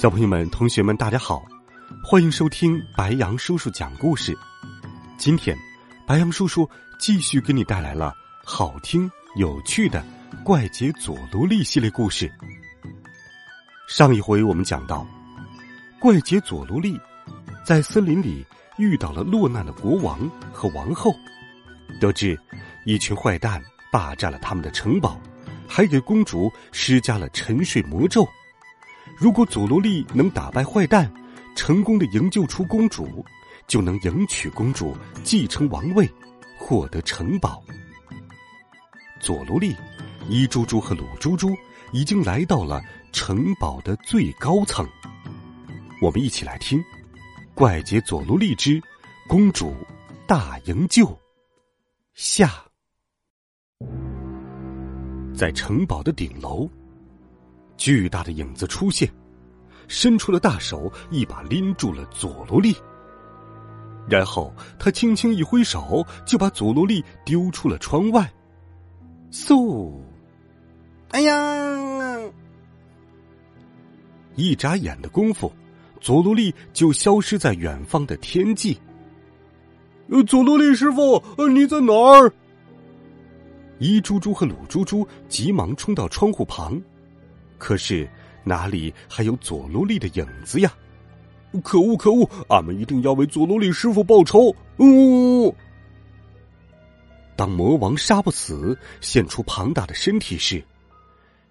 小朋友们、同学们，大家好，欢迎收听白杨叔叔讲故事。今天，白杨叔叔继续给你带来了好听有趣的《怪杰佐罗利》系列故事。上一回我们讲到，怪杰佐罗利在森林里遇到了落难的国王和王后，得知一群坏蛋霸占了他们的城堡，还给公主施加了沉睡魔咒。如果佐罗利能打败坏蛋，成功的营救出公主，就能迎娶公主，继承王位，获得城堡。佐罗利、伊猪猪和鲁猪猪已经来到了城堡的最高层。我们一起来听《怪杰佐罗利之公主大营救》下。在城堡的顶楼。巨大的影子出现，伸出了大手，一把拎住了佐罗利。然后他轻轻一挥手，就把佐罗利丢出了窗外。嗖！哎呀！一眨眼的功夫，佐罗利就消失在远方的天际。佐罗利师傅，你在哪儿？一猪猪和鲁猪猪急忙冲到窗户旁。可是哪里还有佐罗利的影子呀？可恶可恶！俺们一定要为佐罗利师傅报仇！呜！当魔王杀不死现出庞大的身体时，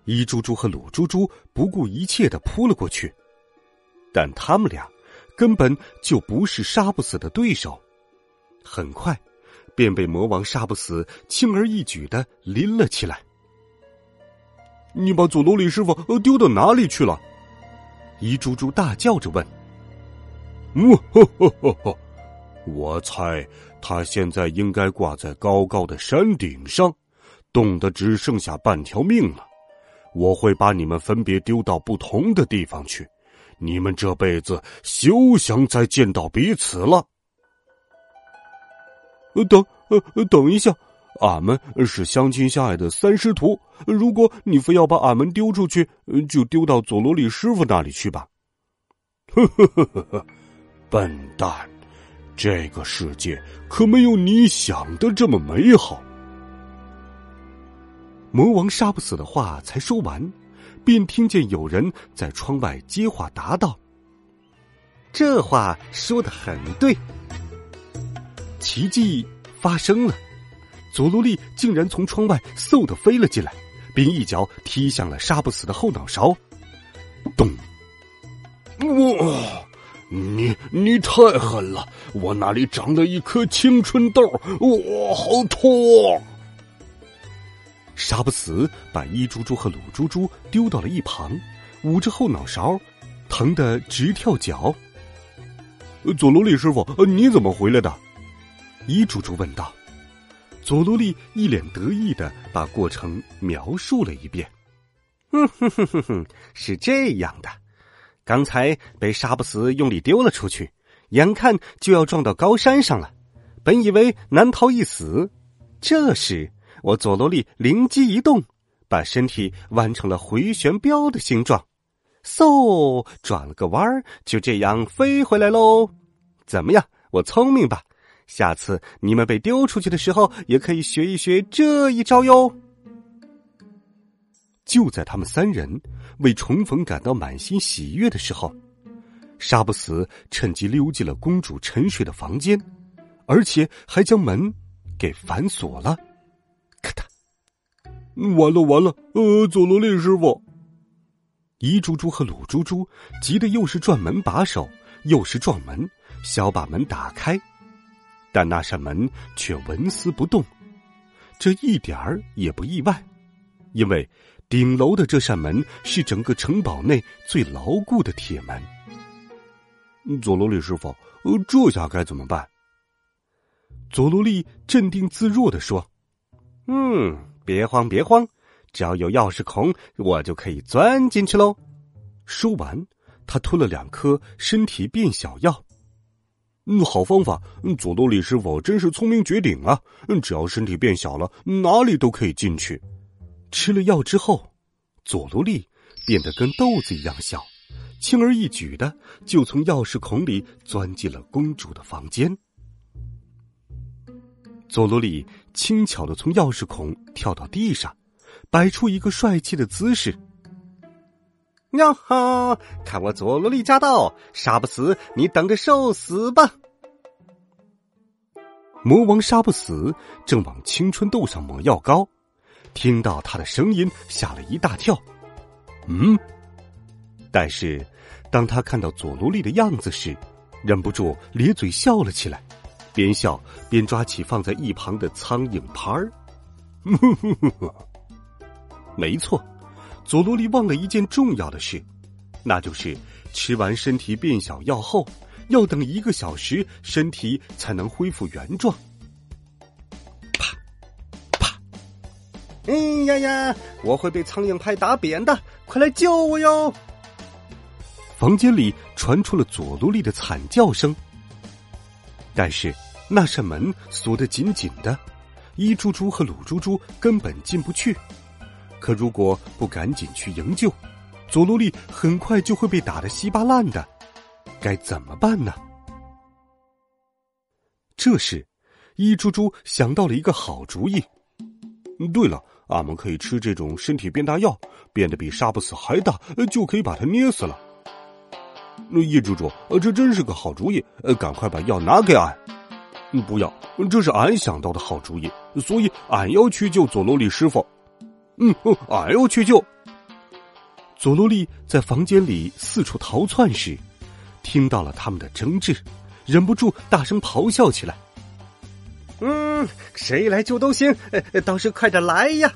一猪猪和鲁猪猪不顾一切的扑了过去，但他们俩根本就不是杀不死的对手，很快便被魔王杀不死轻而易举的拎了起来。你把祖罗里师傅丢到哪里去了？一猪猪大叫着问。嗯，呵呵呵呵，我猜他现在应该挂在高高的山顶上，冻得只剩下半条命了。我会把你们分别丢到不同的地方去，你们这辈子休想再见到彼此了。等，呃，等一下。俺们是相亲相爱的三师徒，如果你非要把俺们丢出去，就丢到佐罗里师傅那里去吧。呵呵呵呵呵，笨蛋，这个世界可没有你想的这么美好。魔王杀不死的话才说完，便听见有人在窗外接话答道：“这话说的很对，奇迹发生了。”佐罗利竟然从窗外嗖的飞了进来，并一脚踢向了杀不死的后脑勺。咚！哇！你你太狠了！我那里长了一颗青春痘，哇，好痛！杀不死把伊猪猪和鲁猪猪丢到了一旁，捂着后脑勺，疼得直跳脚。佐罗利师傅，你怎么回来的？伊猪猪问道。佐罗利一脸得意的把过程描述了一遍。哼哼哼哼哼，是这样的，刚才被杀不死用力丢了出去，眼看就要撞到高山上了，本以为难逃一死，这时我佐罗利灵机一动，把身体弯成了回旋镖的形状，嗖转了个弯儿，就这样飞回来喽。怎么样，我聪明吧？下次你们被丢出去的时候，也可以学一学这一招哟。就在他们三人为重逢感到满心喜悦的时候，杀不死趁机溜进了公主沉睡的房间，而且还将门给反锁了。咔嗒！完了完了！呃，佐罗利师傅，一猪猪和鲁猪猪急得又是转门把手，又是撞门，想把门打开。但那扇门却纹丝不动，这一点儿也不意外，因为顶楼的这扇门是整个城堡内最牢固的铁门。佐罗利师傅，呃，这下该怎么办？佐罗利镇定自若的说：“嗯，别慌，别慌，只要有钥匙孔，我就可以钻进去喽。”说完，他吞了两颗身体变小药。嗯，好方法。佐罗利师傅真是聪明绝顶啊！只要身体变小了，哪里都可以进去。吃了药之后，佐罗利变得跟豆子一样小，轻而易举的就从钥匙孔里钻进了公主的房间。佐罗利轻巧的从钥匙孔跳到地上，摆出一个帅气的姿势。呀哈！看我佐罗利驾到，杀不死你，等着受死吧！魔王杀不死正往青春痘上抹药膏，听到他的声音，吓了一大跳。嗯，但是当他看到佐罗利的样子时，忍不住咧嘴笑了起来，边笑边抓起放在一旁的苍蝇拍儿。没错。佐罗利忘了一件重要的事，那就是吃完身体变小药后，要等一个小时，身体才能恢复原状。啪啪！哎呀呀！我会被苍蝇拍打扁的，快来救我哟！房间里传出了佐罗利的惨叫声，但是那扇门锁得紧紧的，一猪猪和鲁猪猪根本进不去。可如果不赶紧去营救，佐罗利很快就会被打得稀巴烂的，该怎么办呢？这时，一猪猪想到了一个好主意。对了，俺们可以吃这种身体变大药，变得比杀不死还大，就可以把它捏死了。那一猪猪，这真是个好主意，赶快把药拿给俺。不要，这是俺想到的好主意，所以俺要去救佐罗利师傅。嗯，俺要去救。佐罗利在房间里四处逃窜时，听到了他们的争执，忍不住大声咆哮起来：“嗯，谁来救都行，倒是快点来呀！”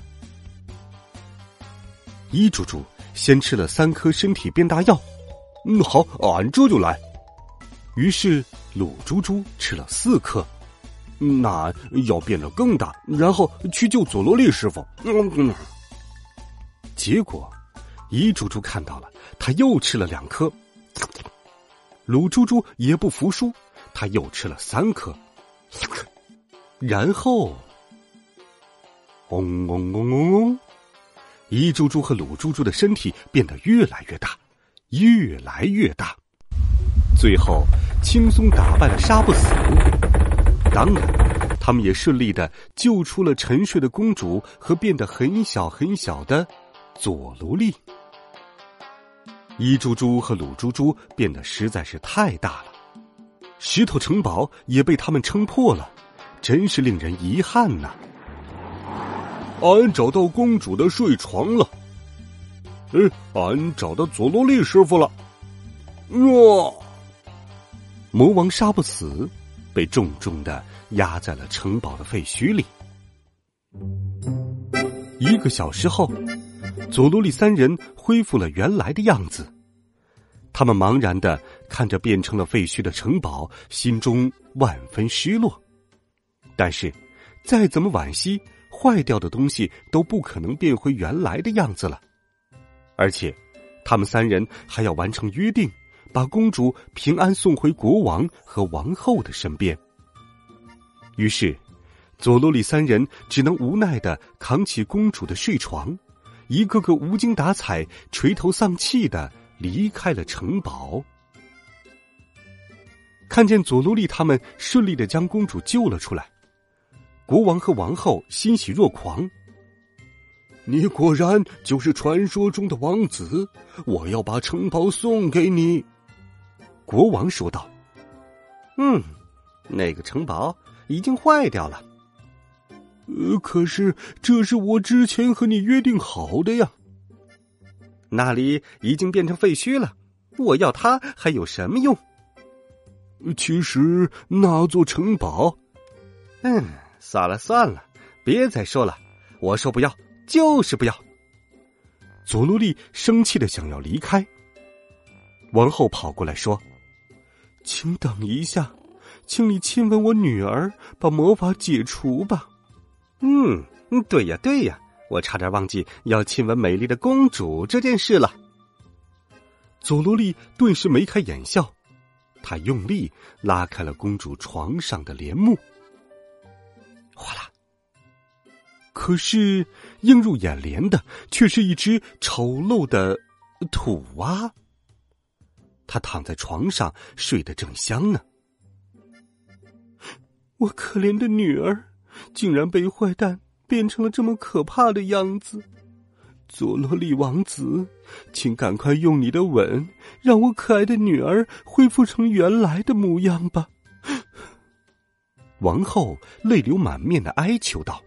一猪猪先吃了三颗身体变大药，嗯，好，俺这就来。于是鲁猪猪吃了四颗。那要变得更大，然后去救佐罗利师傅。嗯，结果，一猪猪看到了，他又吃了两颗。鲁猪猪也不服输，他又吃了三颗。然后，嗡嗡嗡嗡嗡，一猪猪和鲁猪猪的身体变得越来越大，越来越大，最后轻松打败了杀不死。当然，他们也顺利的救出了沉睡的公主和变得很小很小的佐罗利。一猪猪和鲁猪猪变得实在是太大了，石头城堡也被他们撑破了，真是令人遗憾呐。俺找到公主的睡床了，嗯，俺找到佐罗利师傅了。哇！魔王杀不死。被重重的压在了城堡的废墟里。一个小时后，佐罗利三人恢复了原来的样子。他们茫然的看着变成了废墟的城堡，心中万分失落。但是，再怎么惋惜，坏掉的东西都不可能变回原来的样子了。而且，他们三人还要完成约定。把公主平安送回国王和王后的身边。于是，佐罗里三人只能无奈的扛起公主的睡床，一个个无精打采、垂头丧气的离开了城堡。看见佐罗利他们顺利的将公主救了出来，国王和王后欣喜若狂。你果然就是传说中的王子，我要把城堡送给你。国王说道：“嗯，那个城堡已经坏掉了。呃，可是这是我之前和你约定好的呀。那里已经变成废墟了，我要它还有什么用？其实那座城堡……嗯，算了算了，别再说了。我说不要，就是不要。”佐罗利生气的想要离开，王后跑过来说。请等一下，请你亲吻我女儿，把魔法解除吧。嗯，对呀，对呀，我差点忘记要亲吻美丽的公主这件事了。佐罗利顿时眉开眼笑，他用力拉开了公主床上的帘幕，哗啦！可是映入眼帘的却是一只丑陋的土蛙。他躺在床上睡得正香呢，我可怜的女儿竟然被坏蛋变成了这么可怕的样子。佐罗利王子，请赶快用你的吻，让我可爱的女儿恢复成原来的模样吧。王后泪流满面的哀求道：“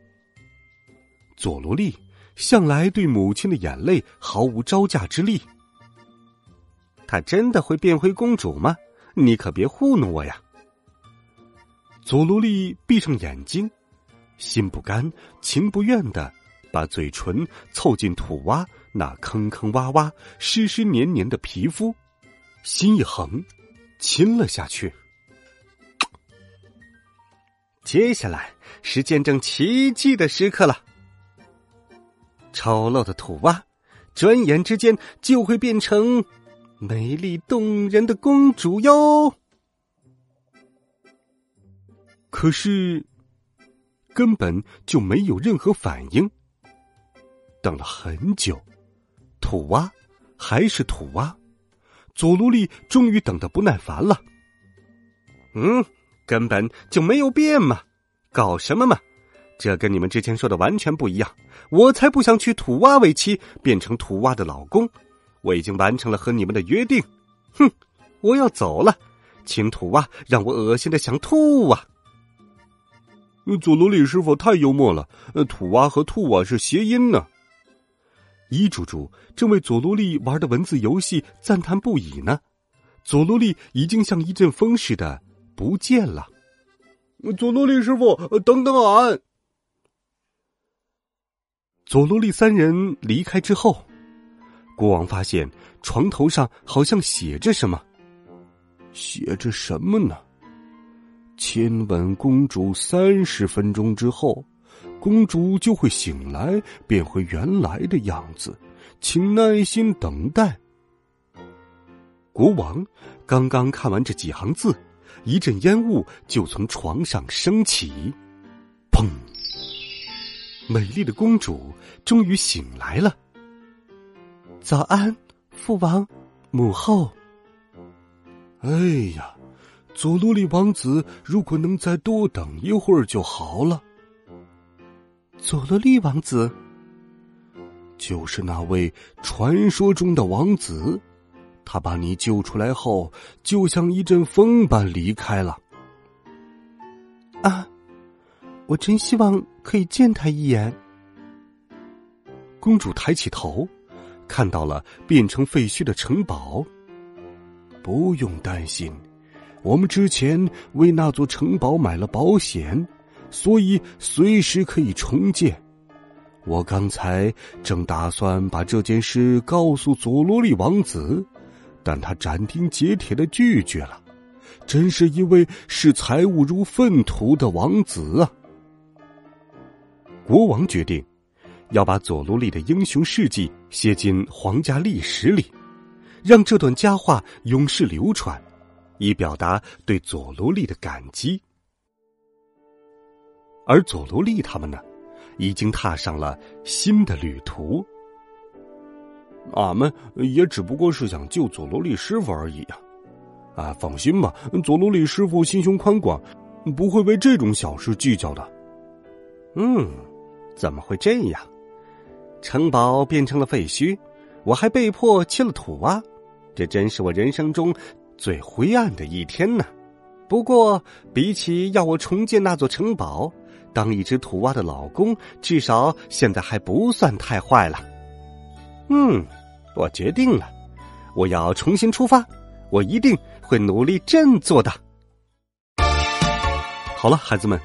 佐罗利向来对母亲的眼泪毫无招架之力，她真的会变回公主吗？你可别糊弄我呀！”佐罗利闭上眼睛，心不甘情不愿的。把嘴唇凑近土蛙那坑坑洼洼、湿湿黏黏的皮肤，心一横，亲了下去。接下来是见证奇迹的时刻了。丑陋的土蛙，转眼之间就会变成美丽动人的公主哟。可是，根本就没有任何反应。等了很久，土蛙还是土蛙，佐罗利终于等得不耐烦了。嗯，根本就没有变嘛，搞什么嘛？这跟你们之前说的完全不一样。我才不想娶土蛙为妻，变成土蛙的老公。我已经完成了和你们的约定。哼，我要走了，请土蛙让我恶心的想吐啊！佐罗利师傅太幽默了，土蛙和兔啊是谐音呢。伊猪猪正为佐罗利玩的文字游戏赞叹不已呢，佐罗利已经像一阵风似的不见了。佐罗利师傅，等等俺！佐罗利三人离开之后，国王发现床头上好像写着什么，写着什么呢？亲吻公主三十分钟之后。公主就会醒来，变回原来的样子，请耐心等待。国王刚刚看完这几行字，一阵烟雾就从床上升起，砰！美丽的公主终于醒来了。早安，父王，母后。哎呀，佐罗利王子，如果能再多等一会儿就好了。佐罗利王子，就是那位传说中的王子，他把你救出来后，就像一阵风般离开了。啊，我真希望可以见他一眼。公主抬起头，看到了变成废墟的城堡。不用担心，我们之前为那座城堡买了保险。所以随时可以重建。我刚才正打算把这件事告诉佐罗利王子，但他斩钉截铁的拒绝了。真是一位视财物如粪土的王子啊！国王决定要把佐罗利的英雄事迹写进皇家历史里，让这段佳话永世流传，以表达对佐罗利的感激。而佐罗利他们呢，已经踏上了新的旅途。俺们也只不过是想救佐罗利师傅而已呀！啊，放心吧，佐罗利师傅心胸宽广，不会为这种小事计较的。嗯，怎么会这样？城堡变成了废墟，我还被迫切了土啊，这真是我人生中最灰暗的一天呢。不过，比起要我重建那座城堡，当一只土蛙的老公，至少现在还不算太坏了。嗯，我决定了，我要重新出发，我一定会努力振作的。好了，孩子们，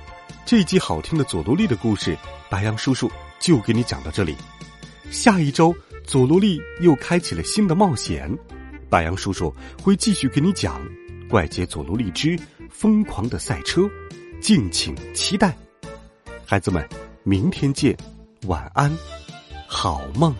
这一集好听的佐罗利的故事，白杨叔叔就给你讲到这里。下一周，佐罗利又开启了新的冒险，白杨叔叔会继续给你讲怪杰佐罗利之疯狂的赛车，敬请期待。孩子们，明天见，晚安，好梦。